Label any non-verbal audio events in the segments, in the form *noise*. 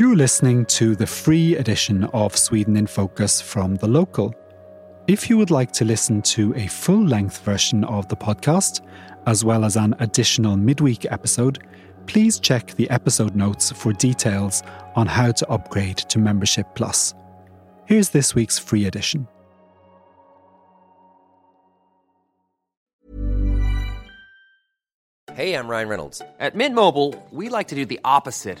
You're listening to the free edition of Sweden in Focus from The Local. If you would like to listen to a full length version of the podcast, as well as an additional midweek episode, please check the episode notes for details on how to upgrade to Membership Plus. Here's this week's free edition. Hey, I'm Ryan Reynolds. At Mint Mobile, we like to do the opposite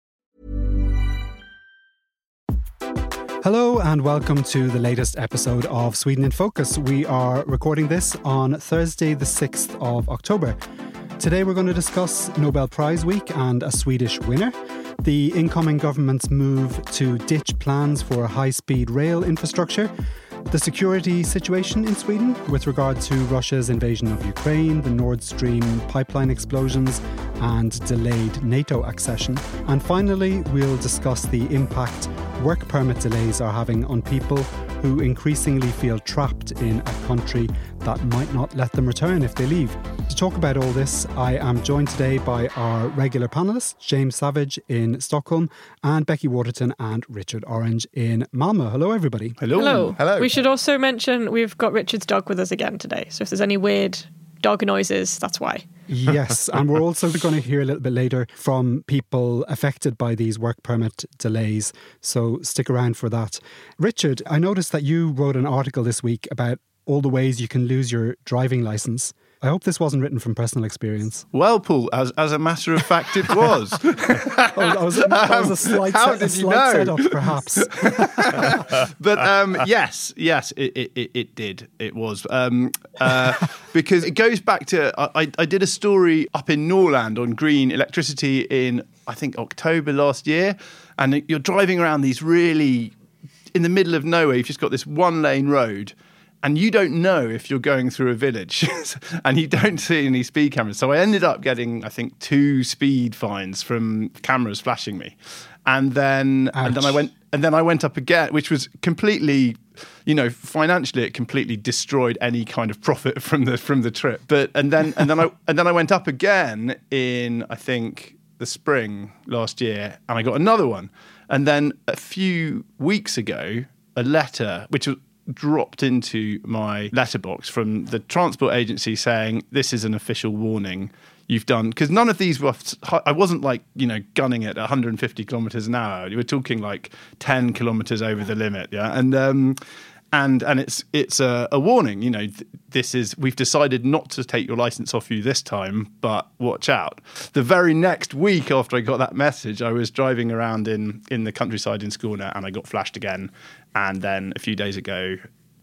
Hello and welcome to the latest episode of Sweden in Focus. We are recording this on Thursday, the 6th of October. Today we're going to discuss Nobel Prize Week and a Swedish winner, the incoming government's move to ditch plans for high speed rail infrastructure, the security situation in Sweden with regard to Russia's invasion of Ukraine, the Nord Stream pipeline explosions, and delayed NATO accession. And finally, we'll discuss the impact work permit delays are having on people who increasingly feel trapped in a country that might not let them return if they leave. To talk about all this, I am joined today by our regular panelists, James Savage in Stockholm and Becky Waterton and Richard Orange in Malmo. Hello, everybody. Hello. Hello. Hello. We should also mention we've got Richard's dog with us again today. So if there's any weird dog noises, that's why. yes, and we're also *laughs* going to hear a little bit later from people affected by these work permit delays. So stick around for that. Richard, I noticed that you wrote an article this week about all the ways you can lose your driving license. I hope this wasn't written from personal experience. Well, Paul, as, as a matter of fact, it was. *laughs* that was, that was a slight, How set, did a you know? setup, perhaps. *laughs* but um, yes, yes, it, it, it, did. It was. Um, uh, *laughs* because it goes back to I, I- I did a story up in Norrland on green electricity in, I think, October last year. And you're driving around these really, in the middle of nowhere, you've just got this one lane road. And you don't know if you're going through a village *laughs* and you don't see any speed cameras. So I ended up getting, I think, two speed fines from cameras flashing me. And then and then I went and then I went up again, which was completely, you know, financially it completely destroyed any kind of profit *laughs* from the from the trip. But and then and then I *laughs* and then I went up again in I think the spring last year, and I got another one. And then a few weeks ago, a letter which was dropped into my letterbox from the transport agency saying this is an official warning you've done. Because none of these were i wasn't like you know gunning it at 150 kilometers an hour. You were talking like 10 kilometers over the limit yeah? And um and and it's it's a, a warning you know th- this is we've decided not to take your license off you this time but watch out. The very next week after i got that message i was driving around in in the countryside in Skåne and i got flashed again. And then a few days ago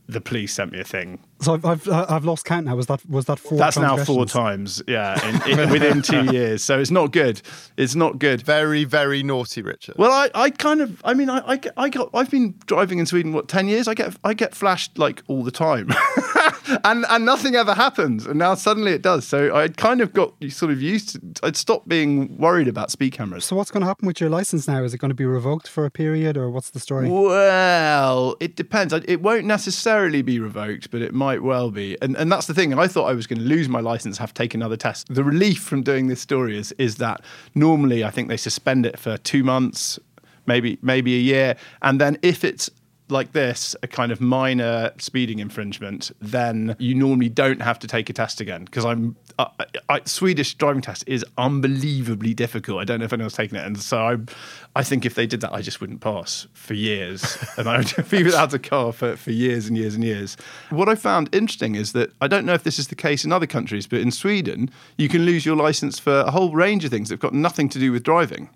the police sent me a thing So I've, I've, I've lost count now. Was that was that four? that's now four times yeah in, in, within two *laughs* years so it's not good it's not good Very, very naughty, Richard. Well, I, I kind of, I mean, I, I, I got, I've been driving in Sweden what ten years. I get, I get flashed like all the time, *laughs* and and nothing ever happens. And now suddenly it does. So I kind of got sort of used to. I'd stopped being worried about speed cameras. So what's going to happen with your license now? Is it going to be revoked for a period, or what's the story? Well, it depends. It won't necessarily be revoked, but it might well be. And and that's the thing. And I thought I was going to lose my license, have to take another test. The relief from doing this story is is that normally I think they suspend it for two months, maybe maybe a year, and then if it's like this, a kind of minor speeding infringement, then you normally don't have to take a test again because I'm I, I, Swedish driving test is unbelievably difficult. I don't know if anyone's taken it, and so I, I think if they did that, I just wouldn't pass for years, *laughs* and I would be without a car for, for years and years and years. What I found interesting is that I don't know if this is the case in other countries, but in Sweden, you can lose your license for a whole range of things that've got nothing to do with driving.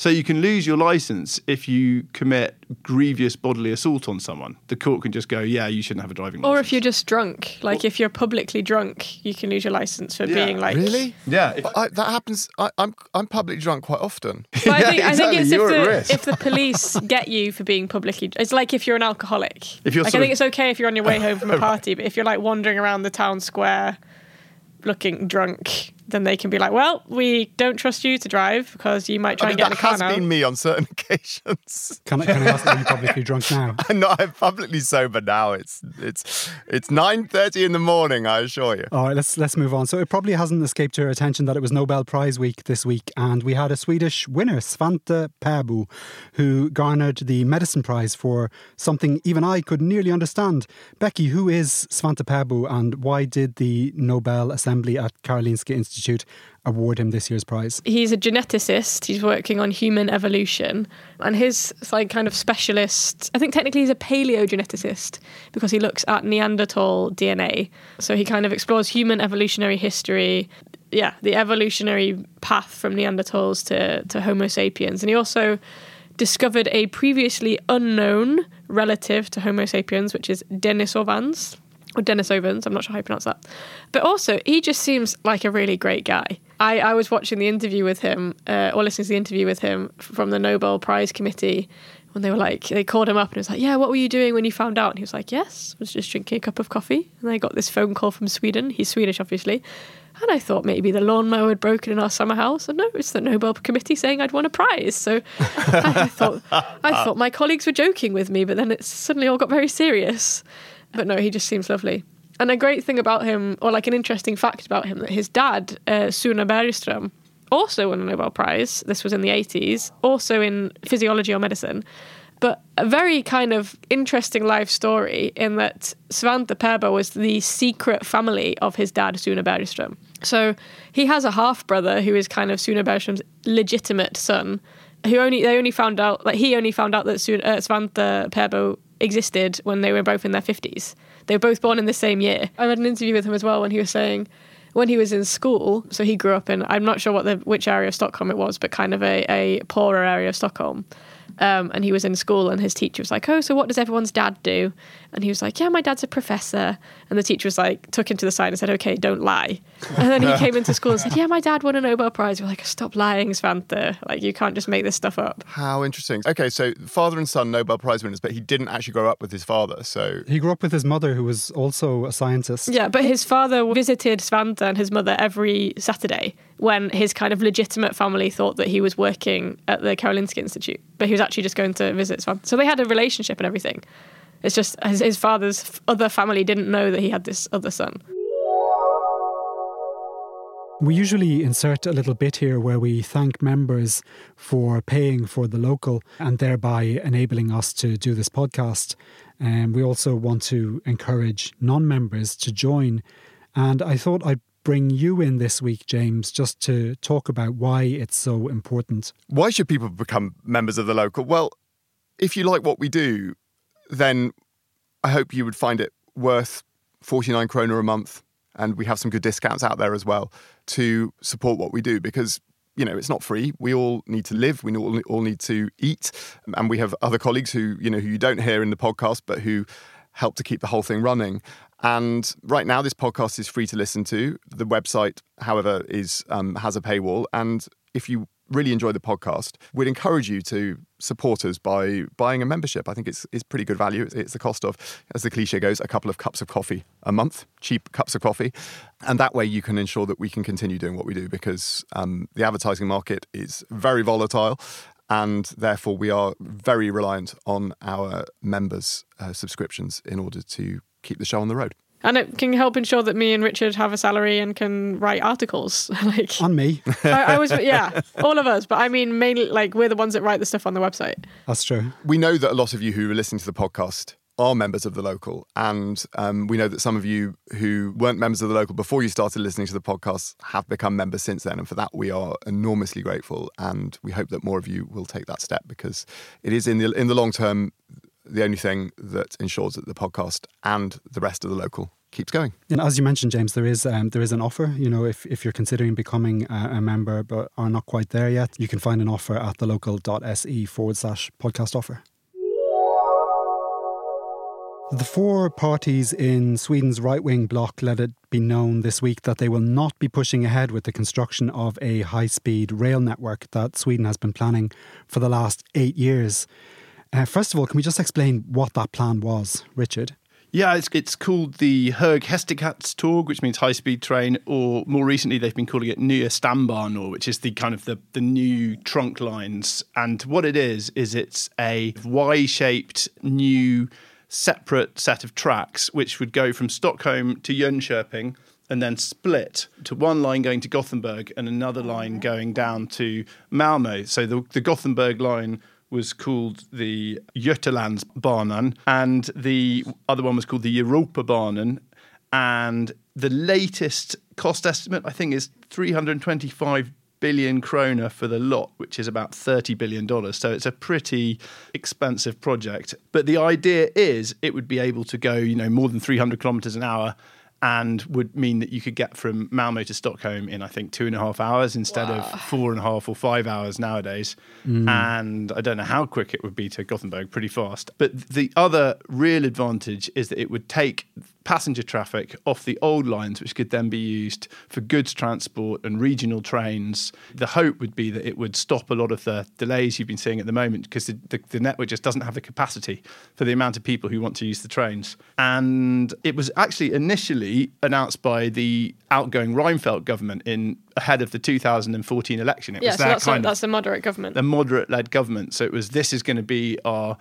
So you can lose your license if you commit grievous bodily assault on someone. The court can just go, yeah, you shouldn't have a driving license. Or if you're just drunk, like if you're publicly drunk, you can lose your license for Yeah. being like. Really? yeah, if- I, that happens. I, I'm I'm publicly drunk quite often. *laughs* But I Yeah, think, I think it's you're if the, if the police get you for being publicly, it's like if you're an alcoholic. If you're like, I think of- it's okay if you're on your way home from a *laughs* party, but if you're like wandering around the town square, looking drunk, then they can be like, "Well, we don't trust you to drive because you might try I and mean, get in that a car has now." been me on certain *laughs* occasions. Can I, can I ask, are you publicly drunk now? *laughs* I'm not. I'm publicly sober now. It's it's it's nine thirty in the morning. I assure you. All right, let's let's move on. So it probably hasn't escaped your attention that it was Nobel Prize week this week, and we had a Swedish winner, Svante Pääbo, who garnered the medicine prize for something even I could nearly understand. Becky, who is Svante Pääbo, and why did the Nobel Assembly at Karolinska Institute award him this year's prize? he's a geneticist. He's working on human evolution, and his like kind of specialist. I think technically he's a paleogeneticist because he looks at Neanderthal DNA. So he kind of explores human evolutionary history. Yeah, the evolutionary path from Neanderthals to to Homo sapiens, and he also discovered a previously unknown relative to Homo sapiens, which is Denisovans or Denisovans. I'm not sure how you pronounce that. But also, he just seems like a really great guy. I, I was watching the interview with him, uh, or listening to the interview with him from the Nobel Prize Committee when they were like, they called him up and he was like, yeah, what were you doing when you found out? And he was like, yes, I was just drinking a cup of coffee. And I got this phone call from Sweden. He's Swedish, obviously. And I thought maybe the lawnmower had broken in our summer house. And no, it's the Nobel Committee saying I'd won a prize. So *laughs* I thought I thought my colleagues were joking with me, but then it suddenly all got very serious. But no, he just seems lovely. And a great thing about him, or like an interesting fact about him, that his dad, uh, Sune Bergström, also won a Nobel Prize. This was in the 80s, also in physiology or medicine. But a very kind of interesting life story in that Svante Pääbo was the secret family of his dad, Sune Bergström. So he has a half brother who is kind of Sune Bergström's legitimate son, who only they only found out like he only found out that Sun, uh, Svante Pääbo existed when they were both in their fifties. They were both born in the same year. I had an interview with him as well when he was saying when he was in school. So he grew up in I'm not sure what the which area of Stockholm it was, but kind of a, a poorer area of Stockholm. Um, and he was in school, and his teacher was like, "Oh, so what does everyone's dad do?" And he was like, "Yeah, my dad's a professor." And the teacher was like, took him to the side and said, "Okay, don't lie." And then he *laughs* came into school and said, "Yeah, my dad won a Nobel Prize." We're like, "Stop lying, Svante! Like you can't just make this stuff up." How interesting. Okay, so father and son Nobel Prize winners, but he didn't actually grow up with his father. So He grew up with his mother, who was also a scientist. Yeah, but his father visited Svante and his mother every Saturday when his kind of legitimate family thought that he was working at the Karolinska Institute, but he was actually just going to visit Svante. So they had a relationship and everything. It's just his, his father's other family didn't know that he had this other son. We usually insert a little bit here where we thank members for paying for the local and thereby enabling us to do this podcast. And we also want to encourage non members to join. And I thought I'd bring you in this week, James, just to talk about why it's so important. why should people become members of the local? Well, if you like what we do, then I hope you would find it worth 49 kroner a month. And we have some good discounts out there as well to support what we do because, you know, it's not free. We all need to live. We all, need to eat. And we have other colleagues who, you know, who you don't hear in the podcast, but who help to keep the whole thing running. And right now, this podcast is free to listen to. The website, however, is um, has a paywall. And if you really enjoy the podcast, we'd encourage you to support us by buying a membership. I think it's, it's pretty good value. It's, it's the cost of, as the cliche goes, a couple of cups of coffee a month, cheap cups of coffee. And that way you can ensure that we can continue doing what we do because um, the advertising market is very volatile. And therefore, we are very reliant on our members' uh, subscriptions in order to keep the show on the road. And it can help ensure that me and Richard have a salary and can write articles. *laughs* like On me, I, I was, yeah, all of us. But I mean, mainly like we're the ones that write the stuff on the website. that's true. we know that a lot of you who are listening to the podcast are members of the local, and um, we know that some of you who weren't members of the local before you started listening to the podcast have become members since then. And for that, we are enormously grateful, and we hope that more of you will take that step because it is in the in the long term the only thing that ensures that the podcast and the rest of the local keeps going. And as you mentioned, James, there is um, there is an offer. You know, if, if you're considering becoming a, a member but are not quite there yet, you can find an offer at thelocal.se forward slash podcast offer. The four parties in Sweden's right wing bloc let it be known this week that they will not be pushing ahead with the construction of a high speed rail network that Sweden has been planning for the last eight years. Uh, first of all, can we just explain what that plan was, Richard? Yeah, it's, it's called the Hög Hastighetståg, which means high speed train, or more recently they've been calling it Nya Stambanor, which is the kind of the, the new trunk lines. And what it is, is it's a Y shaped new separate set of tracks which would go from Stockholm to Jönköping and then split to one line going to Gothenburg and another line going down to Malmo. So the, the Gothenburg line was called the Götalandsbanan and the other one was called the Europabanan. And the latest cost estimate, I think, is 325 billion kroner for the lot, which is about $30 billion. So it's a pretty expensive project. But the idea is it would be able to go, you know, more than 300 kilometers an hour and would mean that you could get from Malmo to Stockholm in I think two and a half hours instead wow. of four and a half or five hours nowadays. Mm. And I don't know how quick it would be to Gothenburg, pretty fast. But the other real advantage is that it would take passenger traffic off the old lines, which could then be used for goods transport and regional trains. The hope would be that it would stop a lot of the delays you've been seeing at the moment because the, the, the, network just doesn't have the capacity for the amount of people who want to use the trains. And it was actually initially announced by the outgoing Reinfeldt government in ahead of the 2014 election. It yeah, was so that's, a, that's the moderate government. The moderate led government. So it was this is going to be our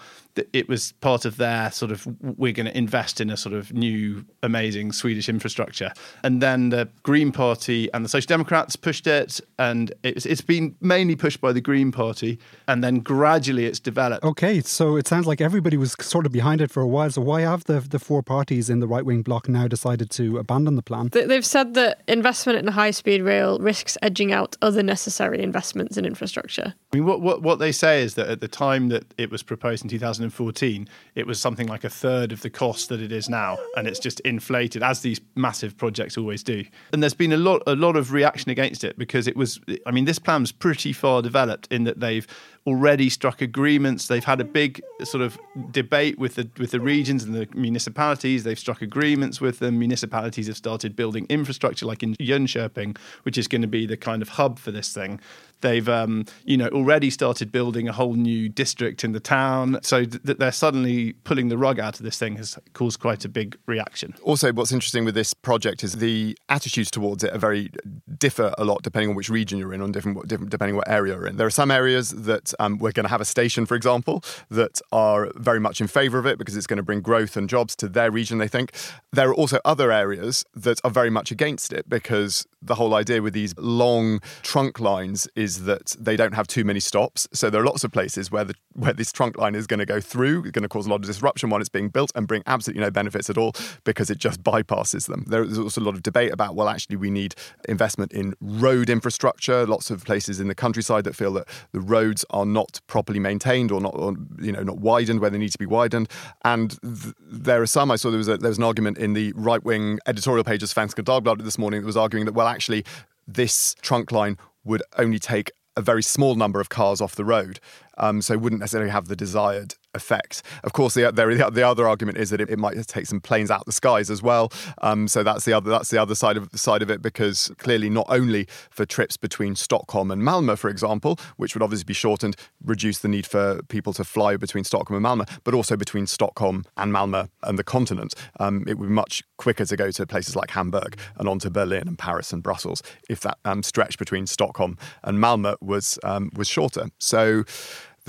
it was part of their sort of we're going to invest in a sort of new amazing Swedish infrastructure. And then the Green Party and the Social Democrats pushed it, and it's, it's been mainly pushed by the Green Party, and then gradually it's developed. Okay, so it sounds like everybody was sort of behind it for a while. So why have the the four parties in the right wing bloc now decided to abandon the plan? They've said that investment in the high speed rail risks edging out other necessary investments in infrastructure. I mean, what what what they say is that at the time that it was proposed in 2014, it was something like a third of the cost that it is now, and it's just inflated as these massive projects always do. And there's been a lot a lot of reaction against it because it was. I mean, this plan's pretty far developed in that they've already struck agreements. They've had a big sort of debate with the with the regions and the municipalities. They've struck agreements with them. Municipalities have started building infrastructure, like in Jönköping, which is going to be the kind of hub for this thing. They've, um, you know, already started building a whole new district in the town. So that they're suddenly pulling the rug out of this thing has caused quite a big reaction. Also, what's interesting with this project is the attitudes towards it are very differ a lot depending on which region you're in, on different, different depending what area you're in. There are some areas that um, we're going to have a station, for example, that are very much in favour of it because it's going to bring growth and jobs to their region. They think there are also other areas that are very much against it because the whole idea with these long trunk lines is that they don't have too many stops. So there are lots of places where the where this trunk line is going to go through, going to cause a lot of disruption while it's being built and bring absolutely no benefits at all because it just bypasses them. There's also a lot of debate about well, actually, we need investment in road infrastructure. Lots of places in the countryside that feel that the roads are not properly maintained or not, or, you know, not widened where they need to be widened. And th- there are some. I saw there was a, there was an argument in the right wing editorial page of Svenska Dagbladet this morning that was arguing that well actually, this trunk line would only take a very small number of cars off the road um, so wouldn't necessarily have the desired effect. Of course, the, the, the other argument is that it, it, might take some planes out the skies as well. Um, so that's the other that's the other side of side of it because clearly not only for trips between Stockholm and Malmo, for example, which would obviously be shortened, reduce the need for people to fly between Stockholm and Malmo, but also between Stockholm and Malmo and the continent. Um, it would be much quicker to go to places like Hamburg and on to Berlin and Paris and Brussels if that um, stretch between Stockholm and Malmo was um, was shorter. So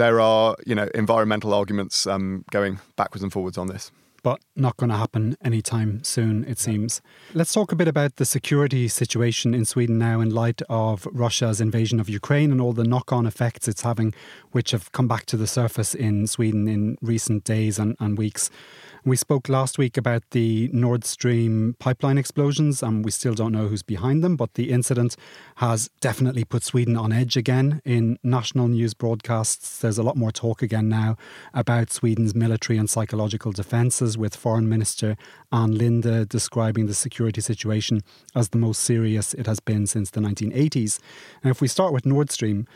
there are, you know, environmental arguments um, going backwards and forwards on this. But not going to happen anytime soon, it seems. Let's talk a bit about the security situation in Sweden now in light of Russia's invasion of Ukraine and all the knock on effects it's having, which have come back to the surface in Sweden in recent days and, and weeks. We spoke last week about the Nord Stream pipeline explosions, and we still don't know who's behind them, but the incident has definitely put Sweden on edge again in national news broadcasts. There's a lot more talk again now about Sweden's military and psychological defences, with Foreign Minister Ann Linde describing the security situation as the most serious it has been since the 1980s. And if we start with Nord Stream,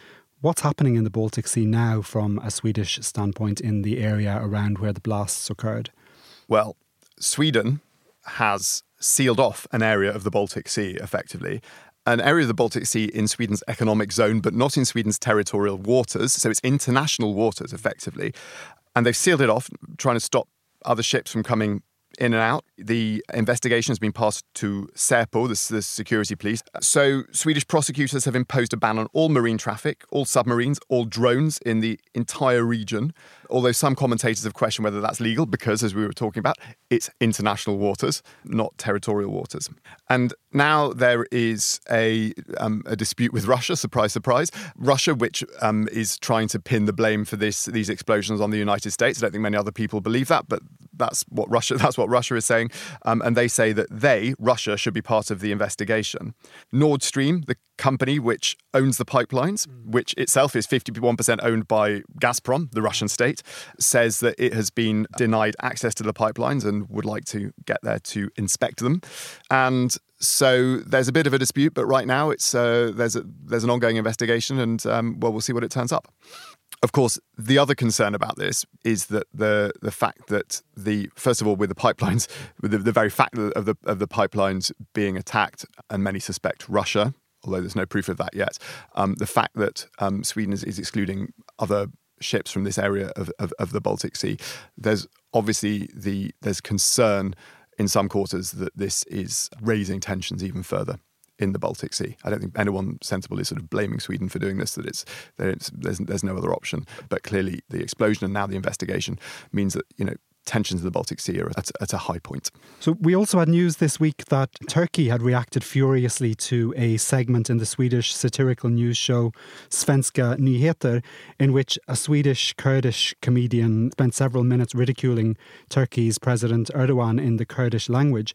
What's happening in the Baltic Sea now from a Swedish standpoint in the area around where the blasts occurred? Well, Sweden has sealed off an area of the Baltic Sea effectively. An area of the Baltic Sea in Sweden's economic zone, but not in Sweden's territorial waters. So it's international waters effectively. And they've sealed it off, trying to stop other ships from coming in and out. The investigation has been passed to Säpo, the, the, security police. So, Swedish prosecutors have imposed a ban on all marine traffic, all submarines, all drones in the entire region. Although some commentators have questioned whether that's legal because, as we were talking about, it's international waters, not territorial waters. And now there is a, um, a dispute with Russia. Surprise, surprise. Russia, which um, is trying to pin the blame for this these explosions on the United States. I don't think many other people believe that, but that's what Russia *laughs* that's what Russia is saying, um, and they say that they Russia should be part of the investigation. Nord Stream, the company which owns the pipelines, which itself is 51% owned by Gazprom, the Russian state, says that it has been denied access to the pipelines and would like to get there to inspect them. And so there's a bit of a dispute, but right now it's uh, there's a, there's an ongoing investigation, and um, well, we'll see what it turns up. Of course, the other concern about this is that the the fact that the first of all with the pipelines, with *laughs* the, the very fact of the of the pipelines being attacked, and many suspect Russia, although there's no proof of that yet. Um, the fact that um, Sweden is, is, excluding other ships from this area of, of, of, the Baltic Sea, there's obviously the there's concern in some quarters that this is raising tensions even further in the Baltic Sea. I don't think anyone sensible is sort of blaming Sweden for doing this. That it's, it's there's, there's no other option. But clearly, the explosion and now the investigation means that you know tensions in the Baltic Sea are at, at, a high point. So, we also had news this week that Turkey had reacted furiously to a segment in the Swedish satirical news show Svenska Nyheter, in which a Swedish Kurdish comedian spent several minutes ridiculing Turkey's President Erdogan in the Kurdish language.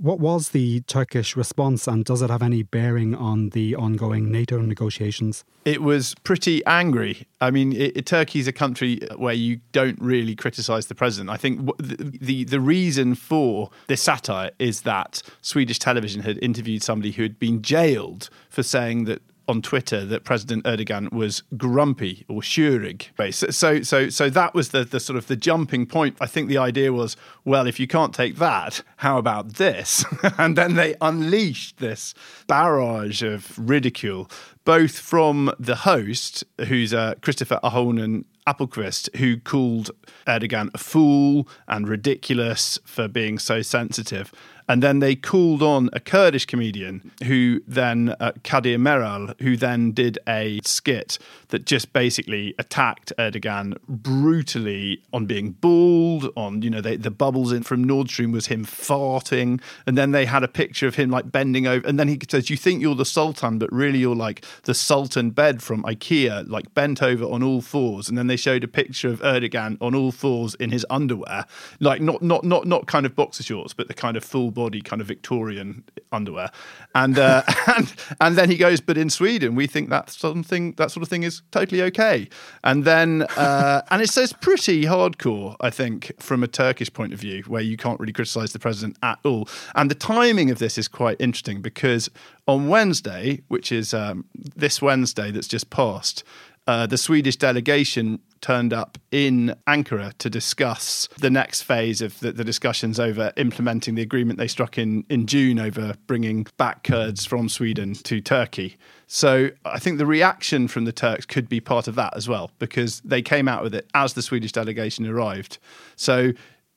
What was the Turkish response, and does it have any bearing on the ongoing NATO negotiations? It was pretty angry. I mean, Turkey is a country where you don't really criticise the president. I think the, the, the reason for this satire is that Swedish television had interviewed somebody who had been jailed for saying that on Twitter that President Erdogan was grumpy or shurig. So, so, so, that was the, the sort of the jumping point. I think the idea was, well, if you can't take that, how about this? *laughs* and then they unleashed this barrage of ridicule, both from the host, who's uh, Kristoffer Ahonen Appelquist, who called Erdogan a fool and ridiculous for being so sensitive. And then they called on a Kurdish comedian who then, uh, Kadir Meral, who then did a skit that just basically attacked Erdogan brutally on being bald, on, you know, they, the bubbles in from Nord Stream was him farting. And then they had a picture of him like bending over. And then he says, You think you're the Sultan, but really you're like the Sultan bed from IKEA, like bent over on all fours. And then they showed a picture of Erdogan on all fours in his underwear, like not, not, not, not kind of boxer shorts, but the kind of full body kind of Victorian underwear, and uh, *laughs* and and then he goes, but in Sweden we think that something that sort of thing is totally okay, and then uh, and it says pretty hardcore, I think, from a Turkish point of view, where you can't really criticise the president at all, and the timing of this is quite interesting because on Wednesday, which is um, this Wednesday that's just passed. Uh, the Swedish delegation turned up in Ankara to discuss the next phase of the, the, discussions over implementing the agreement they struck in, in June over bringing back Kurds from Sweden to Turkey. So I think the reaction from the Turks could be part of that as well, because they came out with it as the Swedish delegation arrived. So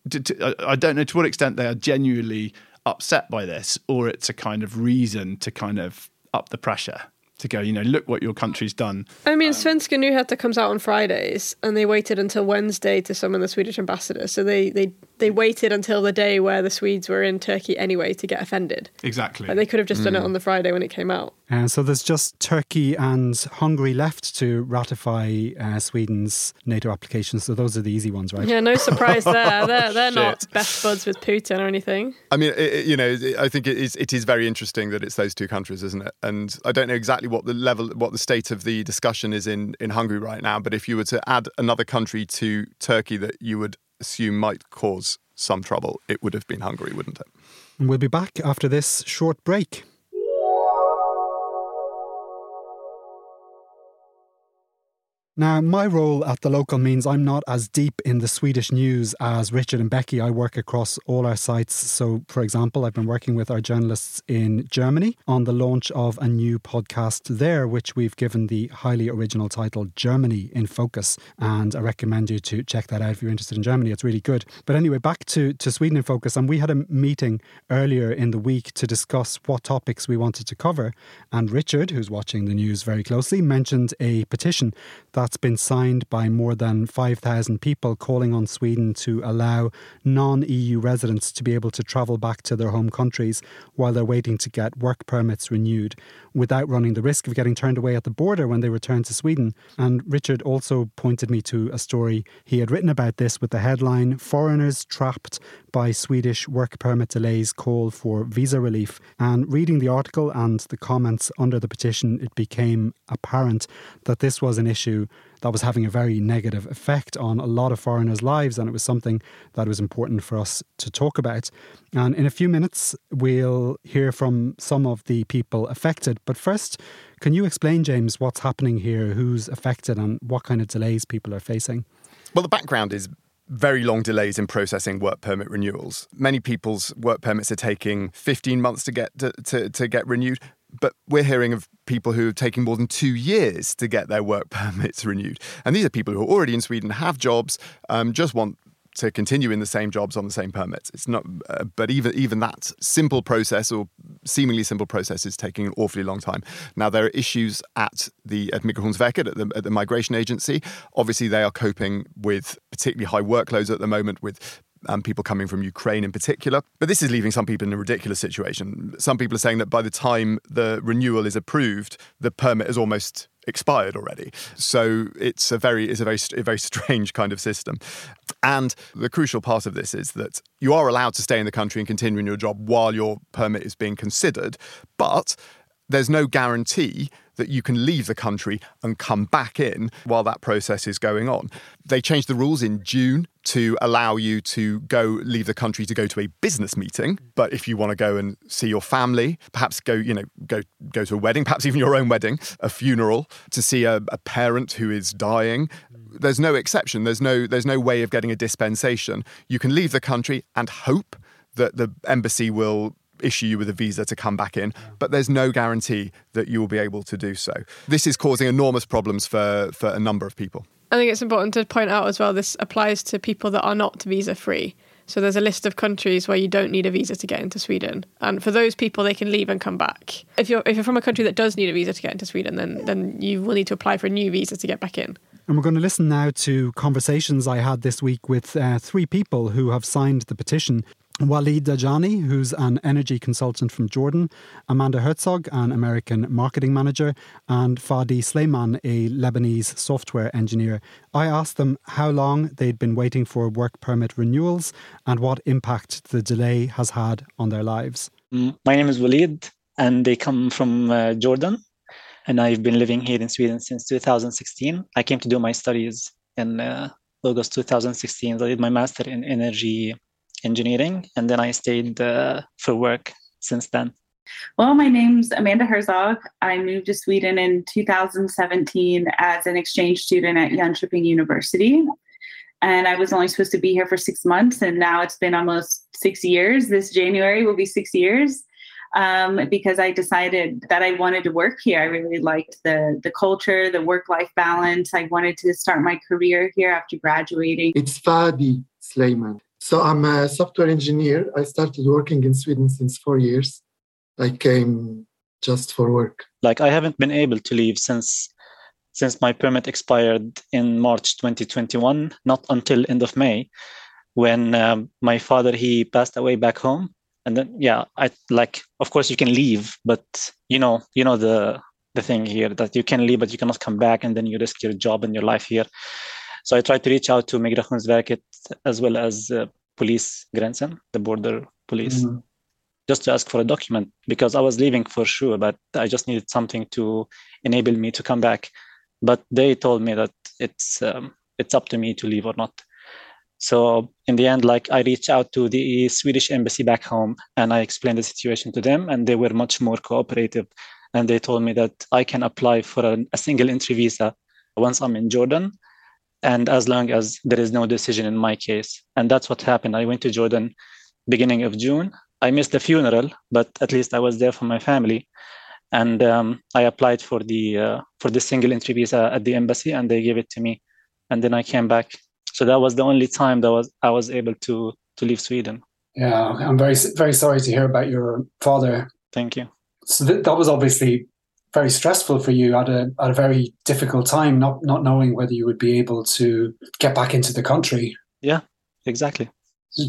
to, to, I don't know to what extent they are genuinely upset by this, or it's a kind of reason to kind of up the pressure to go, you know, look what your country's done. I mean, Svenska Nyheter comes out on Fridays, and they waited until Wednesday to summon the Swedish ambassador. So they they they waited until the day where the Swedes were in Turkey anyway to get offended. Exactly. Like they could have just done it mm. on the Friday when it came out. And so there's just Turkey and Hungary left to ratify uh, Sweden's NATO application. So those are the easy ones, right? Yeah, no surprise there. *laughs* They're, they're not best buds with Putin or anything. I mean, it, it- you know, I think it is, it is very interesting that it's those two countries, isn't it? And I don't know exactly what the level, what the state of the discussion is in, in Hungary right now. But if you were to add another country to Turkey that you would assume might cause some trouble, it would have been Hungary, wouldn't it? And we'll be back after this short break. Now, my role at the local means I'm not as deep in the Swedish news as Richard and Becky. I work across all our sites. So, for example, I've been working with our journalists in Germany on the launch of a new podcast there, which we've given the highly original title Germany in Focus. And I recommend you to check that out if you're interested in Germany. It's really good. But anyway, back to, to Sweden in Focus. And we had a meeting earlier in the week to discuss what topics we wanted to cover. And Richard, who's watching the news very closely, mentioned a petition that's been signed by more than 5,000 people calling on Sweden to allow non EU residents to be able to travel back to their home countries while they're waiting to get work permits renewed without running the risk of getting turned away at the border when they return to Sweden. And Richard also pointed me to a story he had written about this with the headline Foreigners Trapped by Swedish Work Permit Delays Call for Visa Relief. And reading the article and the comments under the petition, it became apparent that this was an issue that was having a very negative effect on a lot of foreigners' lives, and it was something that was important for us to talk about. And in a few minutes, we'll hear from some of the people affected. But first, can you explain, James, what's happening here, who's affected, and what kind of delays people are facing? Well, the background is very long delays in processing work permit renewals. Many people's work permits are taking 15 months to get to, to, to get renewed. But we're hearing of people who are taking more than two years to get their work *laughs* permits renewed. And these are people who are already in Sweden, have jobs, um, just want to continue in the same jobs on the same permits. It's not, uh, but even even that simple process or seemingly simple process is taking an awfully long time. Now there are issues at the at Migrationsverket at the, at the migration agency. Obviously, they are coping with particularly high workloads at the moment with um, people coming from Ukraine in particular. But this is leaving some people in a ridiculous situation. Some people are saying that by the time the renewal is approved, the permit is almost expired already. So it's a very it's a very a *laughs* very strange kind of system. And the crucial part of this is that you are allowed to stay in the country and continue in your job while your permit is being considered, but there's no guarantee that you can leave the country and come back in while that process is going on. They changed the rules in June to allow you to go leave the country to go to a business meeting, but if you want to go and see your family, perhaps go, you know, go go to a wedding, *laughs* perhaps even your own wedding, a funeral, to see a, a parent who is dying, there's no exception. There's no there's no way of getting a dispensation. You can leave the country and hope that the embassy will issue you with a visa to come back in, but there's no guarantee that you will be able to do so. This is causing enormous problems for, for a number of people. I think it's important to point out as well this applies to people that are not visa free. So there's a list of countries where you don't need a visa to get into Sweden, and for those people, they can leave and come back. If you're if you're from a country that does need a visa to get into Sweden, then then you will need to apply for a new visa to get back in. And we're going to listen now to conversations I had this week with uh, three people who have signed the petition. Walid Dajani, who's an energy consultant from Jordan, Amanda Herzog, an American marketing manager, and Fadi Sleiman, a Lebanese software engineer. I asked them how long they'd been waiting for work permit renewals and what impact the delay has had on their lives. Mm, My name is Walid, and they come from uh, Jordan, and I've been living here in Sweden since 2016. I came to do my studies in uh, August 2016. I did my master in energy engineering, and then I stayed uh, for work since then. Well, my name's Amanda Herzog. I moved to Sweden in 2017 as an exchange student at Jönköping University. And I was only supposed to be here for six months, and now it's been almost six years. This January will be six years um, because I decided that I wanted to work here. I really liked the, the culture, the work life balance. I wanted to start my career here after graduating. It's Fadi Sleiman. So I'm a software engineer. I started working in Sweden since four years. I came just for work. Like I haven't been able to leave since since my permit expired in March 2021, not until end of May, when um, my father he passed away back home, and then yeah i like of course you can leave but you know you know the the thing here that you can leave but you cannot come back and then you risk your job and your life here. So i tried to reach out to migrationsverket as well as uh, police grensen the border police mm-hmm. just to ask for a document because i was leaving for sure but i just needed something to enable me to come back. But they told me that it's um, it's up to me to leave or not so in the end, like I reached out to the Swedish embassy back home and I explained the situation to them, and they were much more cooperative. And they told me that I can apply for a, a single entry visa once I'm in Jordan, and as long as there is no decision in my case. And that's what happened. I went to Jordan beginning of June. I missed the funeral, but at least I was there for my family. And um, I applied for the uh, for the single entry visa at the embassy, and they gave it to me. And then I came back so that was the only time that was I was able to to leave Sweden. Yeah, I'm very very sorry to hear about your father. Thank you. So th- that was obviously very stressful for you at a at a very difficult time, not not knowing whether you would be able to get back into the country. Yeah, exactly.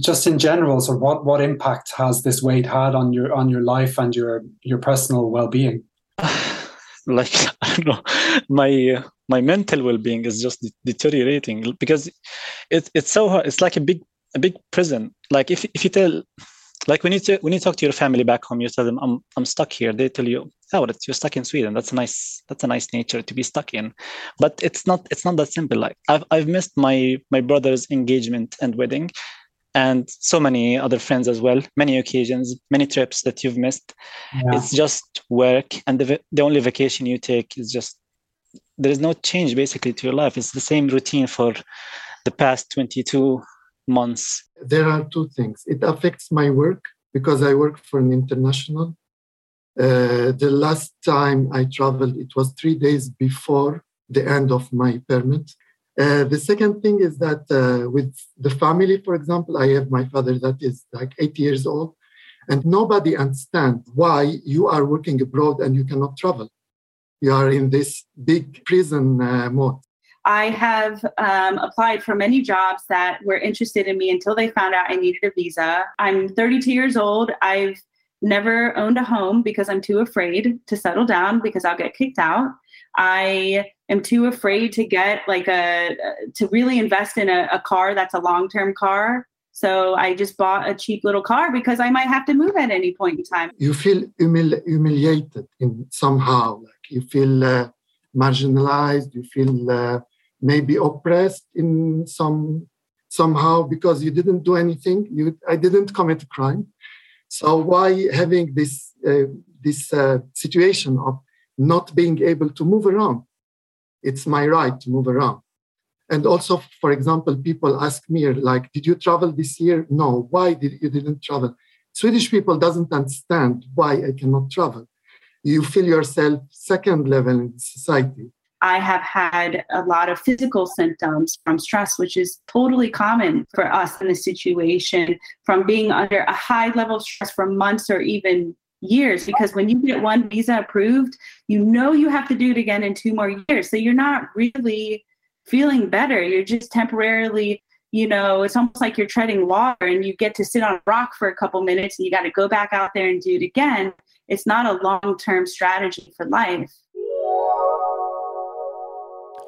Just in general, so what what impact has this weight had on your on your life and your your personal well being? *sighs* like *laughs* I don't know, my uh, my mental well-being is just deteriorating because it, it's so hard. It's like a big a big prison. Like if if you tell like when you t- when you talk to your family back home, you tell them I'm I'm stuck here. They tell you, oh, you're stuck in Sweden. That's a nice that's a nice nature to be stuck in. But it's not it's not that simple. Like I've I've missed my my brother's engagement and wedding, and so many other friends as well. Many occasions, many trips that you've missed. Yeah. It's just work, and the the only vacation you take is just there is no change basically to your life. It's the same routine for the past 22 months. There are two things. It affects my work because I work for an international. Uh, the last time I traveled, it was three days before the end of my permit. Uh, the second thing is that uh, with the family, for example, I have my father that is like 80 years old, and nobody understands why you are working abroad and you cannot travel you are in this big prison uh, mode. I have um, applied for many jobs that were interested in me until they found out I needed a visa. I'm 32 years old. I've never owned a home because I'm too afraid to settle down because I'll get kicked out. I am too afraid to get like a to really invest in a, a car that's a long term car so I just bought a cheap little car because I might have to move at any point in time. You feel humili- humiliated in somehow, like you feel uh, marginalized. You feel uh, maybe oppressed in some somehow because you didn't do anything. You I didn't commit a crime. So why having this uh, this situation of not being able to move around? It's my right to move around. And also, for example, people ask me like, "Did you travel this year?" No. Why did you didn't travel? Swedish people doesn't understand why I cannot travel. You feel yourself second level in society. I have had a lot of physical symptoms from stress, which is totally common for us in this situation, from being under a high level of stress for months or even years. Because when you get one visa approved, you know you have to do it again in two more years. So you're not really feeling better. You're just temporarily, you know, it's almost like you're treading water and you get to sit on a rock for a couple minutes and you got to go back out there and do it again. It's not a long term strategy for life.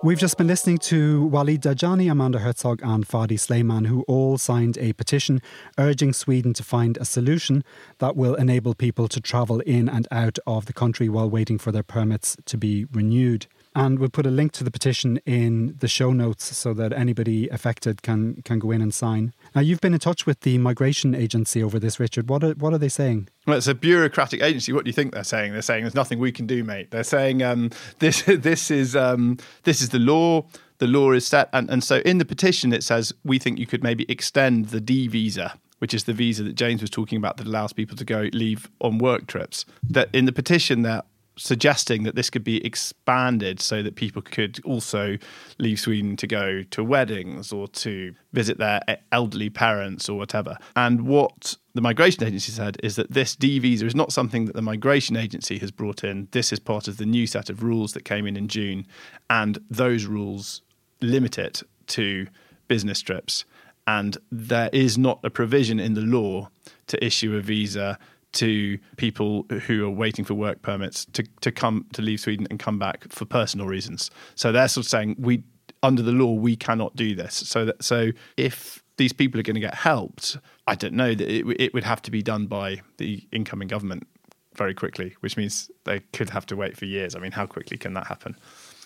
We've just been listening to Walid Dajani, Amanda Herzog, and Fadi Sleiman, who all signed a petition urging Sweden to find a solution that will enable people to travel in and out of the country while waiting for their permits to be renewed. And we'll put a link to the petition in the show notes so that anybody affected can can go in and sign. Now, you've been in touch with the migration agency over this, Richard. What are, what are they saying? Well, it's a bureaucratic agency. What do you think they're saying? They're saying there's nothing we can do, mate. They're saying um, this *laughs* this is um, this is the law. The law is set, and, and so in the petition it says we think you could maybe extend the D visa which is the visa that James was talking about that allows people to go leave on work trips. That in the petition they're suggesting that this could be expanded so that people could also leave Sweden to go to weddings or to visit their elderly parents or whatever. And what the migration agency said is that this D visa is not something that the migration agency has brought in. This is part of the new set of rules that came in in June, and those rules limit it to business trips and there is not a provision in the law to issue a visa to people who are waiting for work permits to, to come to leave Sweden and come back for personal reasons. So they're sort of saying we under the law we cannot do this. So that so if these people are going to get helped, I don't know that it, it would have to be done by the incoming government very quickly, which means they could have to wait for years. I mean, how quickly can that happen?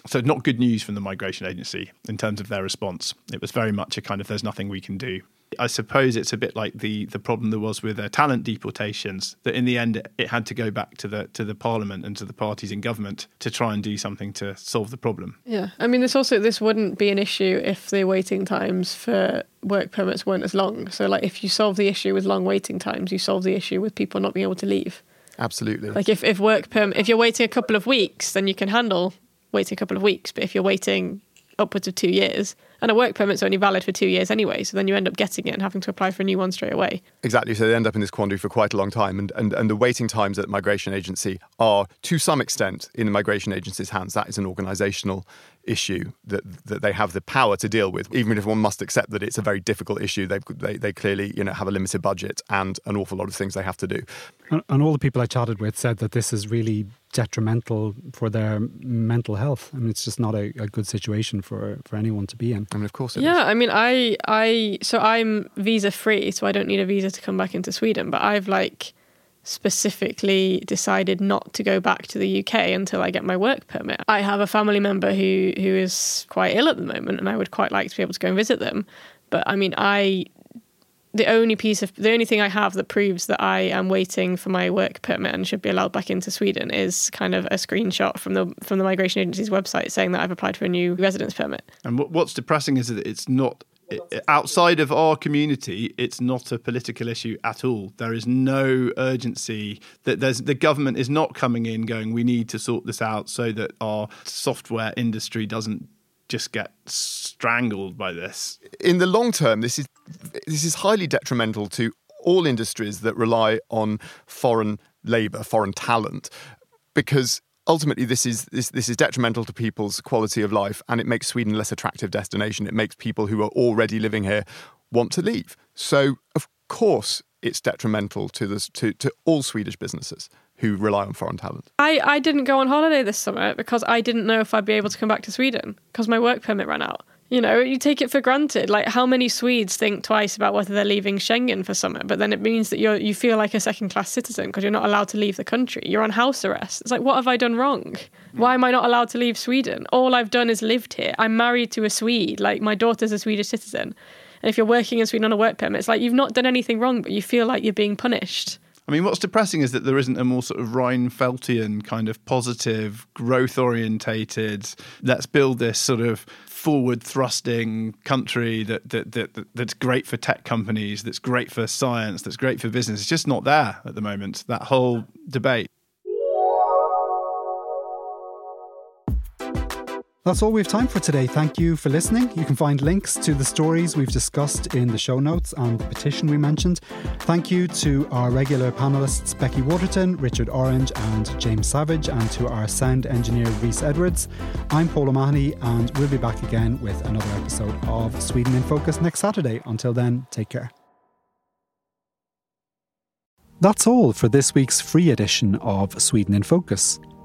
So, not good news from the migration agency in terms of their response. It was very much a kind of there's nothing we can do. I suppose it's a bit like the the problem there was with uh, talent deportations. That in the end, it, it had to go back to the to the parliament and to the parties in government to try and do something to solve the problem. Yeah, I mean, this also this wouldn't be an issue if the waiting times for work permits weren't as long. So, like, if you solve the issue with long waiting times, you solve the issue with people not being able to leave. Absolutely. Like, if if work perm if you're waiting a couple of weeks, then you can handle waiting a couple of weeks. But if you're waiting upwards of two years, and a work permit's only valid for two years anyway, so then you end up getting it and having to apply for a new one straight away. Exactly. So they end up in this quandary for quite a long time. And, and, and the waiting times at the migration agency are, to some extent, in the migration agency's hands. That is an organisational issue that that they have the power to deal with. Even if one must accept that it's a very difficult issue, they they they clearly you know have a limited budget and an awful lot of things they have to do. And, and all the people I chatted with said that this is really detrimental for their mental health. I mean, it's just not a, a good situation for for anyone to be in. I mean, of course, yeah. I mean, I I so I'm visa free, so I don't need a visa to come back into Sweden. But I've like specifically decided not to go back to the UK until I get my work permit. I have a family member who who is quite ill at the moment and I would quite like to be able to go and visit them. But I mean I the only piece of the only thing I have that proves that I am waiting for my work permit and should be allowed back into Sweden is kind of a screenshot from the from the migration agency's website saying that I've applied for a new residence permit. And what's depressing is that it's not outside of our community, it's not a political issue at all. There is no urgency that there's the government is not coming in going, we need to sort this out so that our software industry doesn't just get strangled by this. In the long term, this is this is highly detrimental to all industries that rely on foreign labour, foreign talent, because ultimately this is this, this is detrimental to people's quality of life and it makes Sweden less attractive destination. It makes people who are already living here want to leave. So of course it's detrimental to this to, to all Swedish businesses who rely on foreign talent. I, I didn't go on holiday this summer because I didn't know if I'd be able to come back to Sweden because my work permit ran out. You know, you take it for granted. Like, how many Swedes think twice about whether they're leaving Schengen for summer? But then it means that you you feel like a second class citizen because you're not allowed to leave the country. You're on house arrest. It's like, what have I done wrong? Why am I not allowed to leave Sweden? All I've done is lived here. I'm married to a Swede. Like, my daughter's a Swedish citizen. And if you're working in Sweden on a work permit, it's like you've not done anything wrong, but you feel like you're being punished. I mean, what's depressing is that there isn't a more sort of Reinfeldtian kind of positive, growth orientated, let's build this sort of forward thrusting country that, that, that, that's great for tech companies, that's great for science, that's great for business. It's just not there at the moment, that whole debate. That's all we have time for today. Thank you for listening. You can find links to the stories we've discussed in the show notes and the petition we mentioned. Thank you to our regular panelists Becky Waterton, Richard Orange, and James Savage, and to our sound engineer Rhys Edwards. I'm Paul O'Mahony, and we'll be back again with another episode of Sweden in Focus next Saturday. Until then, take care. That's all for this week's free edition of Sweden in Focus.